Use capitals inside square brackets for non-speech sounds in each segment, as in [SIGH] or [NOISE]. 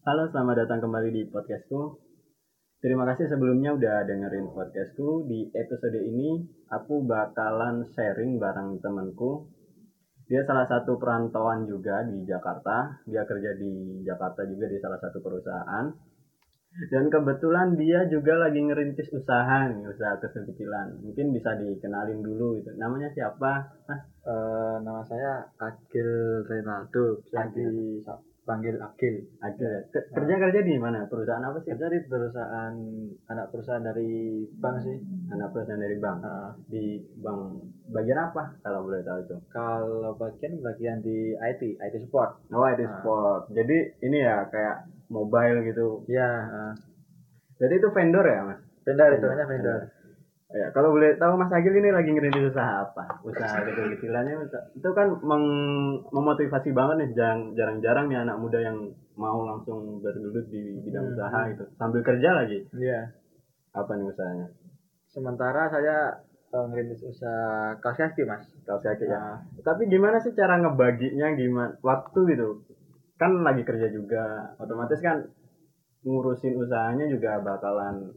Halo, selamat datang kembali di podcastku. Terima kasih sebelumnya udah dengerin podcastku. Di episode ini aku bakalan sharing bareng temanku. Dia salah satu perantauan juga di Jakarta. Dia kerja di Jakarta juga di salah satu perusahaan. Dan kebetulan dia juga lagi ngerintis usaha nih, usaha kecil-kecilan. Mungkin bisa dikenalin dulu gitu. Namanya siapa? Mas? Eh, nama saya Agil Renaldo, bisa Agil. Agil. Agil. ya? Ke- Kerja kerja di mana? Perusahaan apa sih? Kerja di perusahaan anak perusahaan dari bank sih. Anak perusahaan dari bank. Nah, Di bank bagian apa kalau boleh tahu itu? kalau bagian bagian di IT, IT support. Oh, IT Ah. sport. Jadi ini ya kayak mobile gitu. Ya, eh, Jadi itu vendor ya, Mas? vendor itu namanya vendor. Ya, kalau boleh tahu Mas Agil ini lagi ngerintis usaha apa? Usaha kecil-kecilannya usaha- itu kan meng- memotivasi banget nih jarang- jarang-jarang nih anak muda yang mau langsung bergelut di bidang Hmm. usaha gitu. Sambil kerja lagi. Iya. Apa nih usahanya? Sementara saya eh, ngerintis usaha kaos kaki, Mas. Kaos kaki ya. Nah, Tapi gimana sih cara ngebaginya gimana? Waktu gitu. Kan lagi kerja juga. Otomatis kan ngurusin usahanya juga bakalan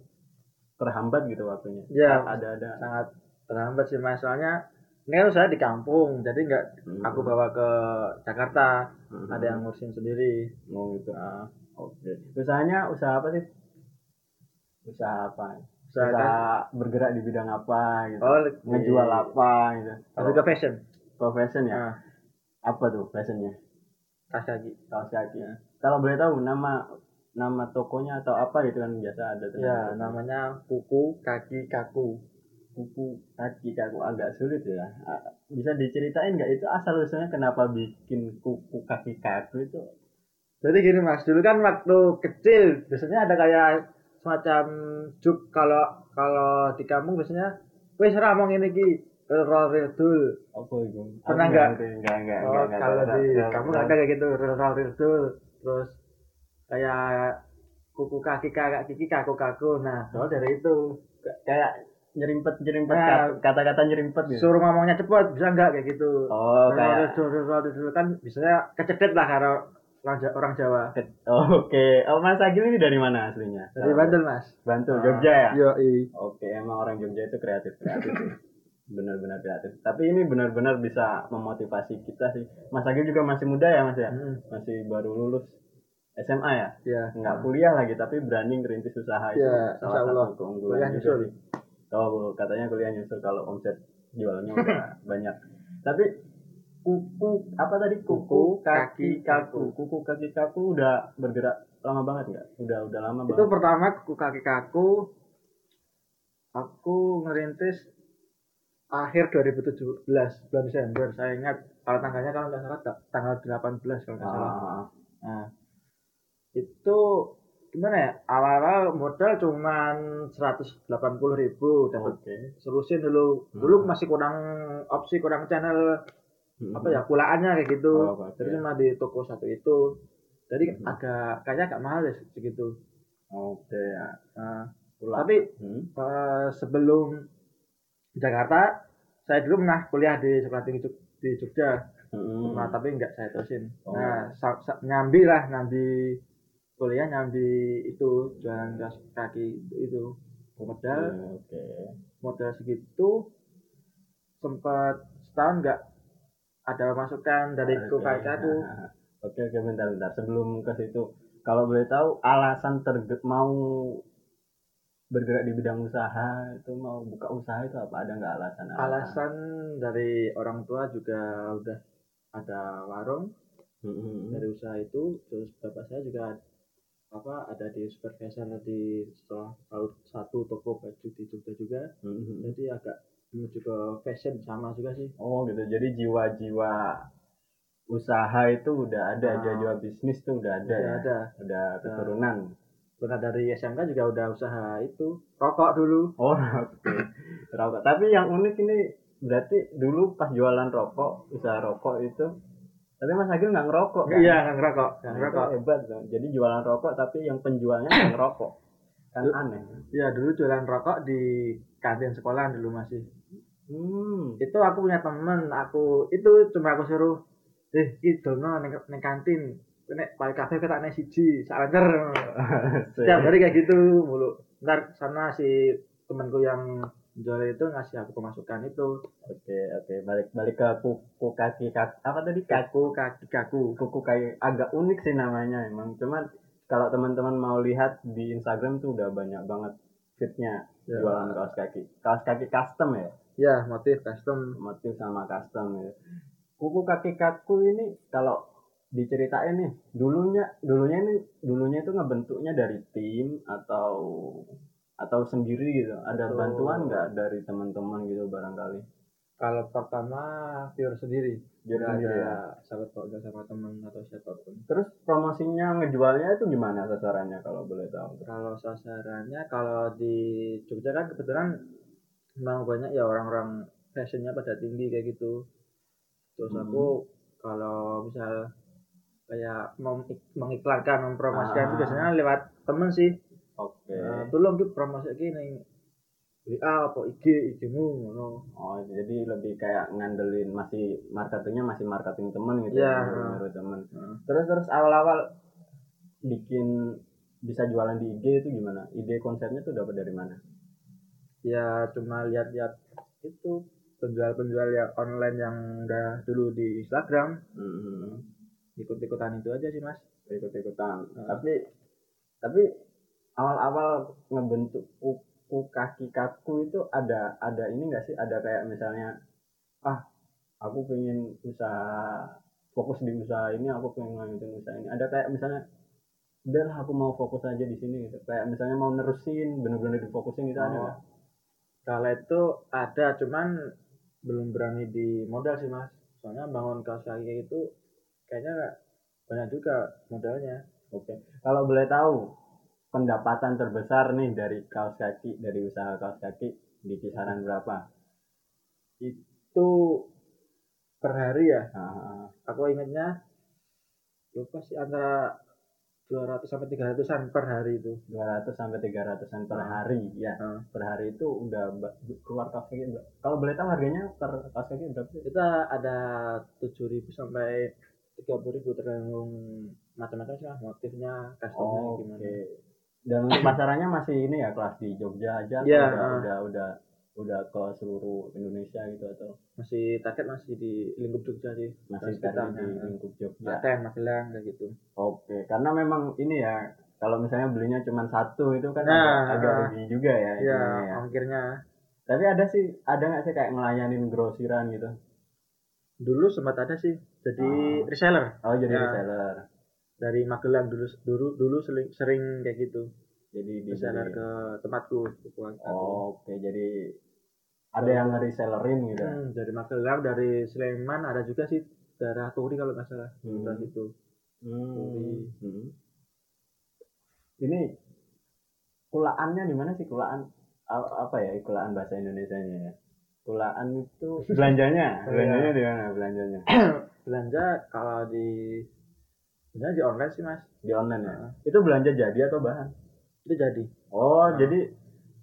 terhambat gitu waktunya. Ya. Ada ada. sangat terhambat sih, Mas. Soalnya ini kan usaha di kampung, jadi nggak Hmm. aku bawa ke Jakarta. Hmm. Ada yang ngurusin sendiri. mau gitu. Ah, Oke. Usahanya usaha apa sih? Usaha apa? Usaha Usaha bergerak di bidang apa gitu. Oh, Ngejual apa gitu. Lebih ke fashion. Kalau fashion ya. Nah, Apa tuh fashionnya? kaos kaki. Kaos kaki. Kalau boleh tahu nama nama tokonya atau apa gitu kan biasa ada tuh. Ya, namanya kuku kaki kaku. kuku kaki kaku agak sulit ya. Bisa diceritain nggak itu asal usulnya kenapa bikin kuku kaki kaku itu? Jadi gini mas, dulu kan waktu kecil biasanya ada kayak semacam juk kalau kalau di kampung biasanya wis ramong ini ki roll dul. Apa itu? Pernah nggak? ngerti. Nggak nggak Oh, kalau di kampung ada kayak gitu roll dul. Terus kayak kuku kaki kakak kiki kaku kaku. Nah, soal dari itu kayak nyerimpet nyerimpet Nah, kata-kata nyerimpet gitu. suruh ngomongnya cepet bisa nggak kayak gitu. Oh, kayak dul roll dul kan biasanya kecedet lah kalau orang Ja- orang Jawa. Oh, Oke, oh, Mas Agil ini dari mana aslinya? Dari Bantul mas. Bantul, Jogja ya? Yo Oke, emang orang Jogja itu kreatif kreatif sih. Benar-benar kreatif. Tapi ini benar-benar bisa memotivasi kita sih. Mas Agil juga masih muda ya, Mas ya? Hmm. Masih baru lulus SMA ya? Ya. Nggak kuliah lagi, tapi berani ngerintis usaha itu. Ya, salah Allah. satu keunggulan Kuliah nyusul. Oh, katanya kuliah nyusul kalau omset jualnya udah [LAUGHS] banyak. Tapi kuku apa tadi kuku kaki kaku kuku kaki kaku udah bergerak lama banget nggak udah udah lama itu banget pertama kuku kaki kaku aku ngerintis akhir 2017 bulan Desember saya ingat kalau tanggalnya kalau nggak salah ta- tanggal 18 kalau nggak salah Ah, nah itu gimana ya? Awal-awal modal cuman 180 ribu dapat oke. selusin dulu. Hmm. dulu masih kurang opsi kurang channel apa ya pulaannya kayak gitu. Oh, terus cuma di toko satu itu. Jadi Hmm. agak kayaknya agak mahal deh segitu. Oke. Ya nah, tapi Hmm. eh, sebelum Jakarta saya dulu pernah kuliah di sekolah tinggi di Jogja. Hmm. nah tapi nggak saya terusin. Oh. nah nyambi lah nyambi kuliah nyambi itu jualan kaos kaki itu, modal. Hmm, oke. Modal segitu sempat setahun nggak ada masukan dari Oke. kukai aku. [LAUGHS] Oke oke bentar bentar. Sebelum ke situ kalau boleh tahu alasan terge mau bergerak di bidang usaha itu mau buka usaha itu apa? Ada nggak alasan alasan dari orang tua juga udah ada warung Hmm. dari usaha itu terus bapak saya juga apa ada di supervisor di setelah salah satu toko baju di Jogja juga Hmm. jadi agak menuju ke fashion sama juga sih Oh gitu. Jadi jiwa-jiwa usaha itu udah ada, Ah. jiwa-jiwa bisnis tuh udah ada udah ya. ada Udah keturunan. pernah dari SMK juga udah usaha itu rokok dulu Oh, [LAUGHS] oke. Rokok. Tapi yang unik ini berarti dulu pas jualan rokok, usaha rokok itu tapi Mas Agil nggak ngerokok kan? iya nggak ngerokok nggak Nah, ngerokok hebat dong. Jadi jualan rokok tapi yang penjualnya nggak ngerokok. Kan aneh. iya dulu jualan rokok di kantin sekolah dulu masih Hmm. itu aku punya temen aku itu cuma aku suruh eh itu no neng, neng kantin nek pakai kafe kita nek siji sak liter [LAUGHS] setiap hari kayak gitu mulu ntar sana si temanku yang jual itu ngasih aku pemasukan itu. Oke oke. Balik balik ke kuku kaki kaki apa tadi? Kaku kaki kaku. Kuku kayak agak unik sih namanya emang. Cuman kalau teman-teman mau lihat di Instagram tuh udah banyak banget fitnya Ya. jualan kaos kaki. Kaos kaki custom ya? Ya motif custom. Motif sama custom ya. Kuku kaki kaku ini kalau diceritain nih dulunya dulunya ini dulunya itu ngebentuknya dari tim atau atau sendiri gitu ada Betul. bantuan nggak dari teman-teman gitu barangkali kalau pertama pure sendiri sendiri ada ya? sahabat keluarga sama teman atau siapa pun terus promosinya ngejualnya itu gimana sasarannya kalau boleh tahu kalau sasarannya kalau di Jogja kan kebetulan memang banyak ya orang-orang fashionnya pada tinggi kayak gitu terus Hmm. aku kalau misal kayak mengiklankan mempromosikan itu Ah. biasanya lewat temen sih oke Nah, tolong ki promosi ini WA apa IG IG mu ngono Oh, jadi lebih kayak ngandelin masih marketingnya masih marketing temen gitu Iya. ya, nyuruh temen. Terus terus awal-awal bikin bisa jualan di IG itu gimana? Ide konsepnya tuh dapat dari mana? ya cuma lihat-lihat itu penjual-penjual yang online yang udah dulu di Instagram Hmm, ikut-ikutan itu aja sih mas ikut-ikutan. Heeh. Tapi tapi awal-awal ngebentuk kuku kaki kaku itu ada ada ini enggak sih? Ada kayak misalnya ah aku pengen usaha fokus di usaha ini aku pengen lanjutin usaha ini ada kayak misalnya lah aku mau fokus aja di sini gitu kayak misalnya mau nerusin bener-bener difokusin gitu ada Oh. nggak? kalau itu ada cuman belum berani di modal sih mas soalnya bangun kaos kaki itu kayaknya banyak juga modalnya oke kalau boleh tahu pendapatan terbesar nih dari kaos kaki dari usaha kaos kaki di kisaran berapa? Itu per hari ya? Ah, aku ingatnya lupa sih antara 200 sampai 300-an per hari itu. 200 sampai 300an per Ah. hari ya. Heeh. per hari itu udah keluar kaos kaki kalau boleh tahu harganya per kaos kaki berapa kita ada 7000 sampai 30000 tergantung macam-macam sih motifnya customnya Oh, gimana. Oke. Dan untuk pasarannya masih ini ya kelas di Jogja aja atau Iya, udah, ah. udah udah udah ke seluruh Indonesia gitu atau masih target masih di lingkup Jogja sih masih tadi di lingkup Jogja. Klaten, Magelang kayak gitu Oke, karena memang ini ya kalau misalnya belinya cuma satu itu kan Nah, agak, agak ah. rugi juga ya. ya ininya ya. ongkirnya Tapi ada sih ada nggak sih kayak ngelayanin grosiran gitu? dulu sempat ada sih jadi Ah. reseller Oh jadi Ya. reseller. Dari Magelang dulu dulu dulu sering, sering kayak gitu Jadi dibeli. ke tempatku. Oh, Oke, jadi ada yang nge-resellerin gitu. Hmm, dari Magelang dari Sleman ada juga sih daerah Turi kalau nggak salah Hmm. daerah situ Hmm. Hmm. Ini kulaannya di mana sih kulaan? Apa ya kulaan bahasa Indonesianya ya? Kulaan itu belanjanya, belanjanya di mana belanjanya? [CLEARS THROAT] belanja kalau di sebenarnya di online sih mas Di online ya? Itu belanja jadi atau bahan? itu jadi Oh, Nah. jadi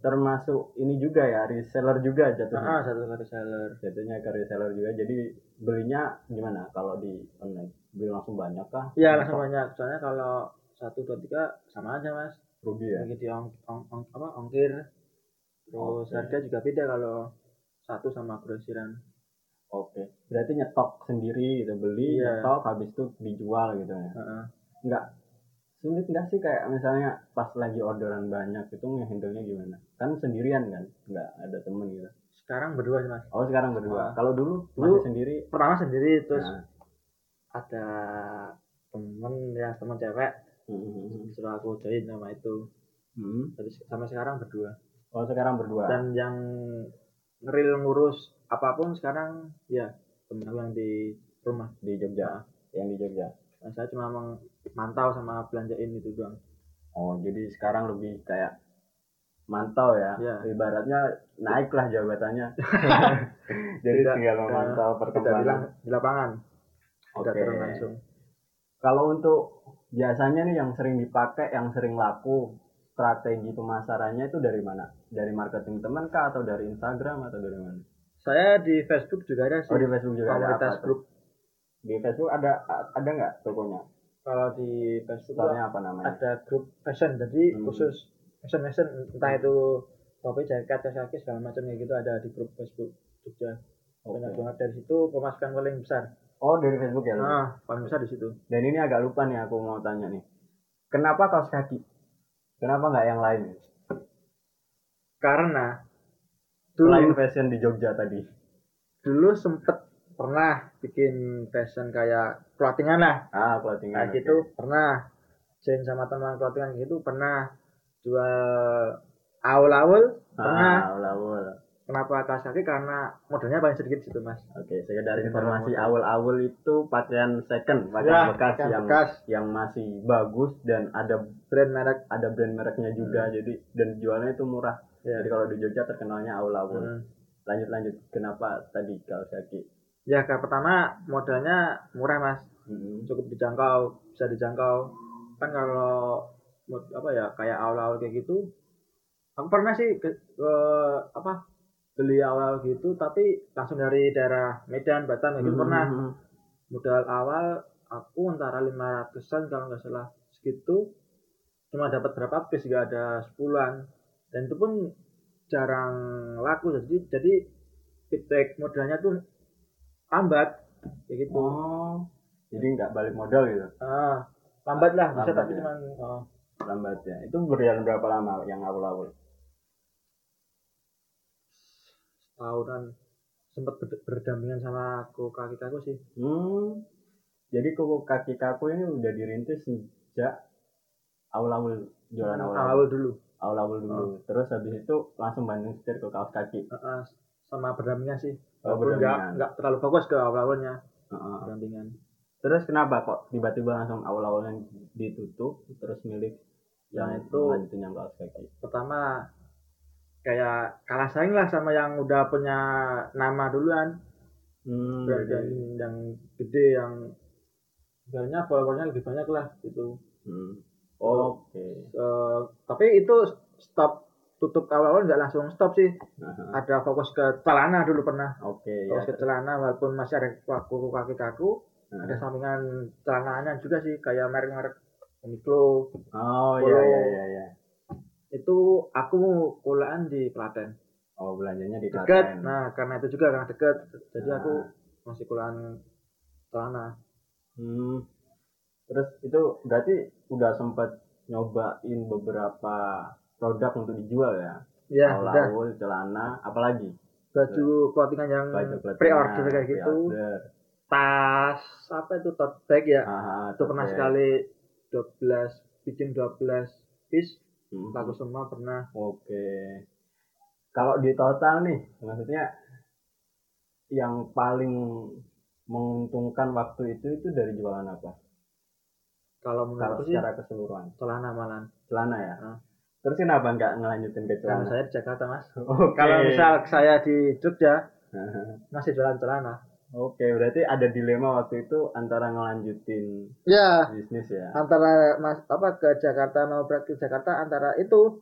termasuk ini juga ya, reseller juga jatuhnya. ah satu reseller Jatuhnya ke reseller juga. Jadi belinya gimana kalau di online? Beli langsung banyak kah? iya langsung banyak soalnya kalau satu dua tiga sama aja mas rugi ya? di ong, ong, ong- apa ongkir terus Oke. harga juga beda kalau satu sama grosiran Oke. Berarti nyetok sendiri gitu, beli, Iya. nyetok habis itu dijual gitu ya. Heeh. Enggak sulit enggak sih kayak misalnya pas lagi orderan banyak itu ngehandle-nya gimana? Kan sendirian kan? Enggak ada temen gitu. sekarang berdua sih mas Oh, sekarang berdua. Ah. Kalau dulu Dulu- masih sendiri. pertama sendiri terus Nah. ada temen ya teman cewek Hmm. disuruh aku join sama itu Hmm. tapi sampai sekarang berdua Oh, sekarang berdua. dan yang ngeril ngurus apa pun sekarang ya temen aku yang di rumah di Jogja, yang di Jogja. dan saya cuma mantau sama belanjain itu doang Oh, jadi sekarang lebih kayak mantau ya. Iya. Ibaratnya naiklah jabatannya. [LAUGHS] [LAUGHS] jadi Tidak- tinggal tidak- memantau perkembangan. di lapangan Oke. langsung Kalau untuk biasanya nih yang sering dipakai, yang sering laku, strategi pemasarannya itu dari mana? Dari marketing teman kah atau dari Instagram atau dari mana? Saya di Facebook juga ada sih Oh di Facebook juga ada komunitas apa grup Di Facebook ada ada nggak tokonya? kalau di Facebook apa namanya? ada grup fashion jadi Hmm. khusus fashion fashion entah itu topi jaket kaki segala macam kayak gitu ada di grup Facebook Jogja banyak Oke. banget dari situ pemasukan paling besar Oh dari Facebook ya? Nah paling besar di situ Dan ini agak lupa nih aku mau tanya nih. Kenapa kaos kaki? Kenapa nggak yang lain? karena Selain dulu fashion di Jogja tadi. dulu sempet pernah bikin fashion kayak clothingan lah Ah, clothing kayak gitu pernah join sama teman clothingan gitu pernah jual awal-awal pernah Ah, awal-awal. kenapa kaos kaki karena modalnya paling sedikit situ mas Oke, sekedar Jadi informasi awal-awal itu pakaian second, pakaian Ya, bekas pakaian yang bekas. yang masih bagus dan ada brand merek ada brand mereknya juga. Jadi dan jualnya itu murah. Ya Jadi kalau di Jogja terkenalnya awal-awal. Hmm. Lanjut lanjut. Kenapa tadi kaos kaki? ya ke pertama modalnya murah mas Mm-mm. cukup dijangkau bisa dijangkau kan kalau apa ya kayak awal-awal kayak gitu aku pernah sih ke, ke- apa beli awal gitu tapi langsung dari daerah Medan Batam kayak gitu pernah Mm-mm. modal awal aku antara 500-an kalau nggak salah segitu cuma dapat berapa piece nggak ada sepuluhan dan itu pun jarang laku jadi jadi feedback modalnya tuh lambat kayak gitu Oh, jadi nggak balik modal gitu? ah lambat lah bisa tapi ya. cuman oh, Lambat ya. Itu berjalan berapa lama yang awal-awal? tahunan sempat ber- berdampingan sama aku kaki aku sih Hmm. Jadi koko kaki kaku ini udah dirintis sejak awal-awal jualan awal-awal. awal dulu Awal-awal dulu. Terus habis itu langsung banding setir ke kaos kaki. Ah, ah, sama berdampingan sih Oh, Walaupun nggak terlalu fokus ke awal-awalnya Heeh. berdampingan Terus kenapa kok tiba-tiba langsung awal-awalnya ditutup terus milik yang Nah, itu yang kaos kaki? pertama kayak kalah saing lah sama yang udah punya nama duluan Hmm, yang, yang gede yang sebenarnya followernya lebih banyak lah gitu hmm. Oke. Eh, tapi itu stop tutup awal-awal nggak langsung stop sih Aha. ada fokus ke celana dulu pernah Oke ya. fokus ke celana walaupun masih ada kuku kaki kaku Nah. ada sampingan celananya juga sih kayak merek-merek Uniqlo Oh iya iya iya iya. itu aku kulaan di Klaten Oh belanjanya di dekat Klaten. nah karena itu juga karena dekat jadi Nah. aku masih kulaan celana Hmm. Terus itu berarti udah sempat nyobain beberapa produk untuk dijual ya? ya udah Awal-awal celana, apalagi? baju clothingan yang pre-order kayak gitu tas apa itu tote bag ya Ah, itu pernah oke. sekali 12 bikin 12 piece Mhm. laku semua pernah Oke. Kalau di total nih, maksudnya yang paling menguntungkan waktu itu itu dari jualan apa? Kalau sih secara keseluruhan, celana malan celana ya. Ah. Terus kenapa nggak ngelanjutin ke karena celana? saya di Jakarta mas [LAUGHS] Oke. kalau misal saya di Jogja [LAUGHS] masih jualan celana Oke, berarti ada dilema waktu itu antara ngelanjutin ya bisnis ya. antara mas apa ke Jakarta mau berangkat ke Jakarta antara itu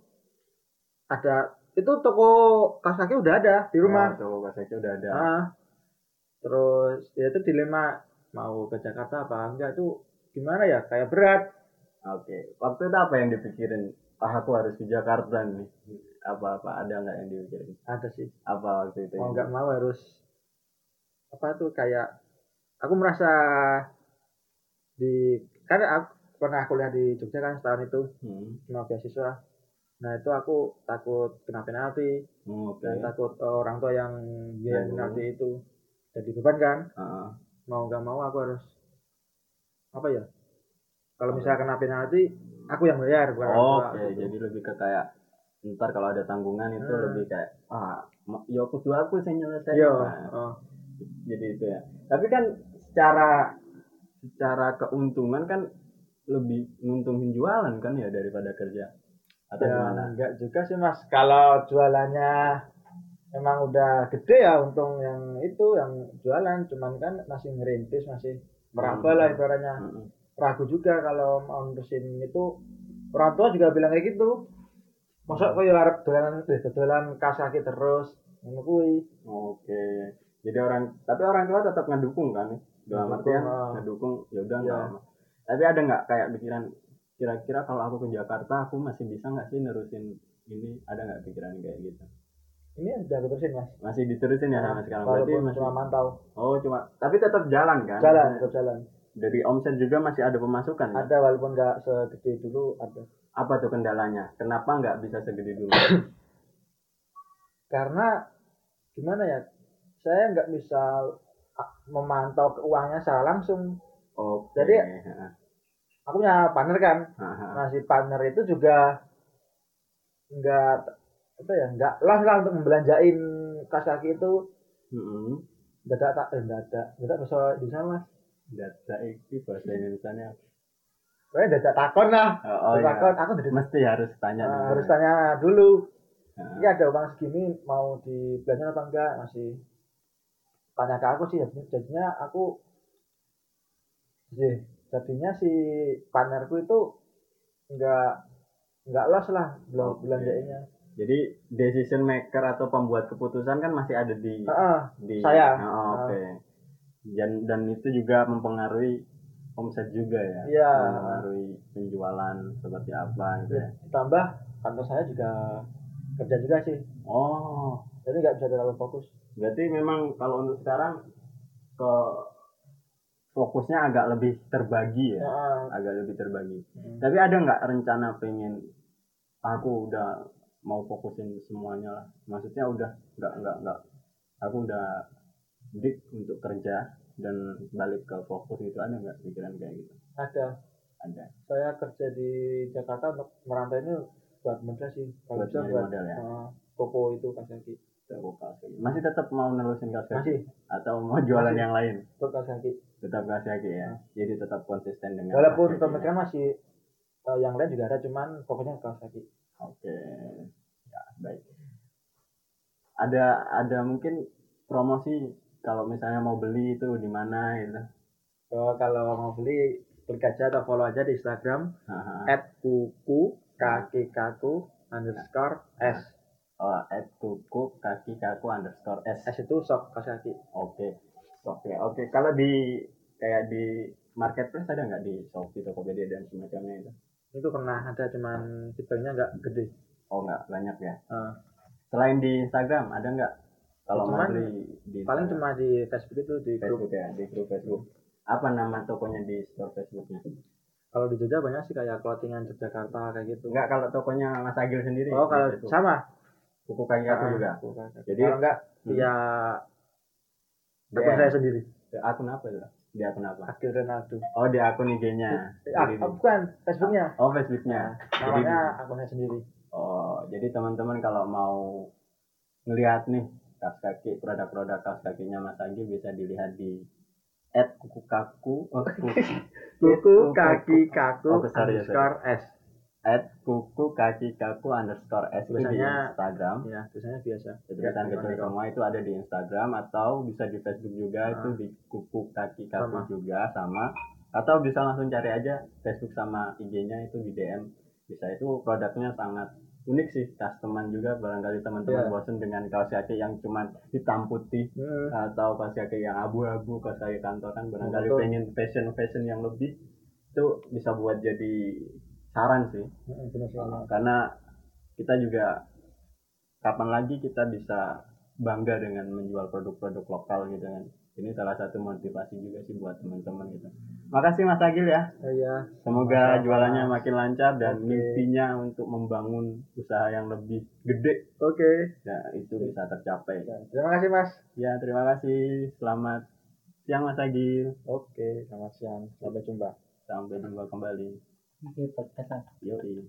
ada itu toko kaos kaki udah ada di rumah Oh, toko kaseki udah ada. Ah. terus ya itu dilema mau ke Jakarta apa enggak itu gimana ya kayak berat Oke, waktu itu apa yang dipikirin? Ah, aku harus di Jakarta nih. Apa-apa ada nggak yang dipikirin? ada sih Apa waktu itu? mau nggak mau harus apa tuh kayak aku merasa di karena aku pernah kuliah di Jogja kan setahun itu Hmm. beasiswa nah itu aku takut kena penalti Hmm, Oke. dan takut orang tua yang biaya penalti itu jadi beban kan Ah, mau nggak mau aku harus apa ya kalau misalnya kena penalti aku yang bayar bukan Oh, Oke, gitu. jadi lebih ke kayak ntar kalau ada tanggungan itu Hmm. lebih kayak ah, ma- ya kudu aku sih nyelesain. Iya, Nah, oh. jadi itu ya. Tapi kan secara secara keuntungan kan lebih nguntungin jualan kan ya daripada kerja. Atau ya gimana? enggak juga sih mas kalau jualannya emang udah gede ya untung yang itu yang jualan cuman kan masih ngerintis masih meraba lah ibaratnya. Ragu juga kalau mau nerusin itu. Orang tua juga bilang kayak gitu. Masa kok ya harap dolan eh, dolan kas kaki terus? Ngono kuwi. Oke. Jadi orang tapi orang tua tetap ngedukung kan? Dalam artian ah. ngedukung ya udah apa. tapi ada nggak kayak pikiran kira-kira kalau aku ke Jakarta aku masih bisa nggak sih nerusin ini? Ada nggak pikiran kayak gitu ini udah aku terusin mas. Masih diterusin ya sampai sekarang. Berarti walaupun masih cuma mantau. Oh cuma tapi tetap jalan kan? Jalan tetap jalan. Dari omset juga masih ada pemasukan kan? ada walaupun nggak segede dulu ada. Apa tuh kendalanya? Kenapa nggak bisa segede dulu? Karena gimana ya saya nggak bisa memantau keuangannya secara langsung. Oke Jadi- aku punya partner kan. Haha. nah si partner itu juga nggak apa ya? Nggak lah lah untuk membelanjain kas kaki itu. Mm-mm. dadak tak eh, dadak. Dadak bahasa Indonesia mas. Data iki bahasa Indonesia nya Pokoknya dadak takon lah. Oh, oh Dadak takon iya. aku jadi mesti harus tanya dulu. harus tanya dulu. Ini ada uang segini mau dibelanjain apa enggak? Masih tanya ke aku sih jadinya, aku Iya, jadinya si partnerku itu enggak enggak los lah belum Oke. belanjainnya jadi decision maker atau pembuat keputusan kan masih ada di Heeh, di saya. Oh, oke. Dan dan itu juga mempengaruhi omset juga ya? Iya. mempengaruhi penjualan seperti apa gitu ya? Ditambah kantor saya juga kerja juga sih. Oh. Jadi nggak bisa terlalu fokus. Berarti memang kalau untuk sekarang ke fokusnya agak lebih terbagi ya? Agak lebih terbagi. Hmm. tapi ada nggak rencana pengen aku udah mau fokusin semuanya lah. Maksudnya udah nggak nggak nggak. Aku udah dik untuk kerja dan balik ke fokus itu ada nggak pikiran kayak gitu? Ada. Ada. Saya kerja di Jakarta untuk merantau ini buat modal sih. Kalau Buat bisa buat modal ya? eh, toko itu kaki Toko masih tetap mau nerusin kaos kaki masih. Atau mau jualan Masih. yang lain? Untuk kaos kaki tetap kaos kaki ya? Jadi tetap konsisten dengan walaupun kaki ya. pemikiran masih eh, yang lain juga ada cuman fokusnya kaki Oke, baik. Ada ada mungkin promosi kalau misalnya mau beli itu di mana gitu. so, kalau mau beli klik aja atau follow aja di Instagram at kuku kaki kaku underscore s Oh, at kuku kaki kaku underscore s. s itu kaos kaki Oke, oke, oke. Kalau di kayak di marketplace ada nggak di Shopee, Tokopedia dan semacamnya itu? itu pernah ada cuman tipenya nggak gede Oh nggak banyak ya. Eh, Selain di Instagram ada nggak? Kalau Cuman beli di paling cuma di Facebook itu di grup Facebook ya, di grup Facebook. Apa nama tokonya di store Facebooknya? kalau di Jogja banyak sih kayak clothingan Yogyakarta kayak gitu Enggak kalau tokonya Mas Agil sendiri. oh di kalau Facebook. sama kuku kaki aku Ah, juga. kaki. Jadi- kalau enggak Hmm. ya DM. akun saya sendiri Di akun apa itu? Di akun apa? Akil Ronaldo Oh di akun IG-nya. ah, bukan Facebooknya Oh Facebooknya. Jadi namanya akun saya sendiri oh jadi teman-teman kalau mau ngelihat nih kaos kaki produk-produk kaos kakinya Mas Agil bisa dilihat di at [LAUGHS] kuku kaku oh, kuku, kuku kaki kaku Oh, underscore s. At kuku kaki kaku underscore s itu di Instagram. ya tulisannya biasa. Tulisan kecil semua itu ada di Instagram atau bisa di Facebook juga Ah. itu di kuku kaki kaku Sama. juga sama. Atau bisa langsung cari aja Facebook sama IG-nya itu di DM bisa itu produknya sangat unik sih customer juga barangkali teman-teman Iya. bosen dengan kaos kaki yang cuma hitam putih hmm. atau kaos kaki yang abu-abu kaos kaki kantor kan barangkali Betul. pengen fashion fashion yang lebih itu bisa buat jadi saran sih hmm, benar sekali. karena kita juga kapan lagi kita bisa bangga dengan menjual produk-produk lokal gitu kan ini salah satu motivasi juga sih buat teman-teman gitu. Makasih Mas Agil ya. Oh iya. Semoga Sama-sama. jualannya makin lancar dan Oke. mimpinya untuk membangun usaha yang lebih gede. Oke. Ya itu bisa tercapai. Ya, terima kasih mas. Ya terima kasih. Selamat siang Mas Agil. Oke selamat siang. Sampai jumpa. Sampai jumpa kembali. Oke, podcast yoi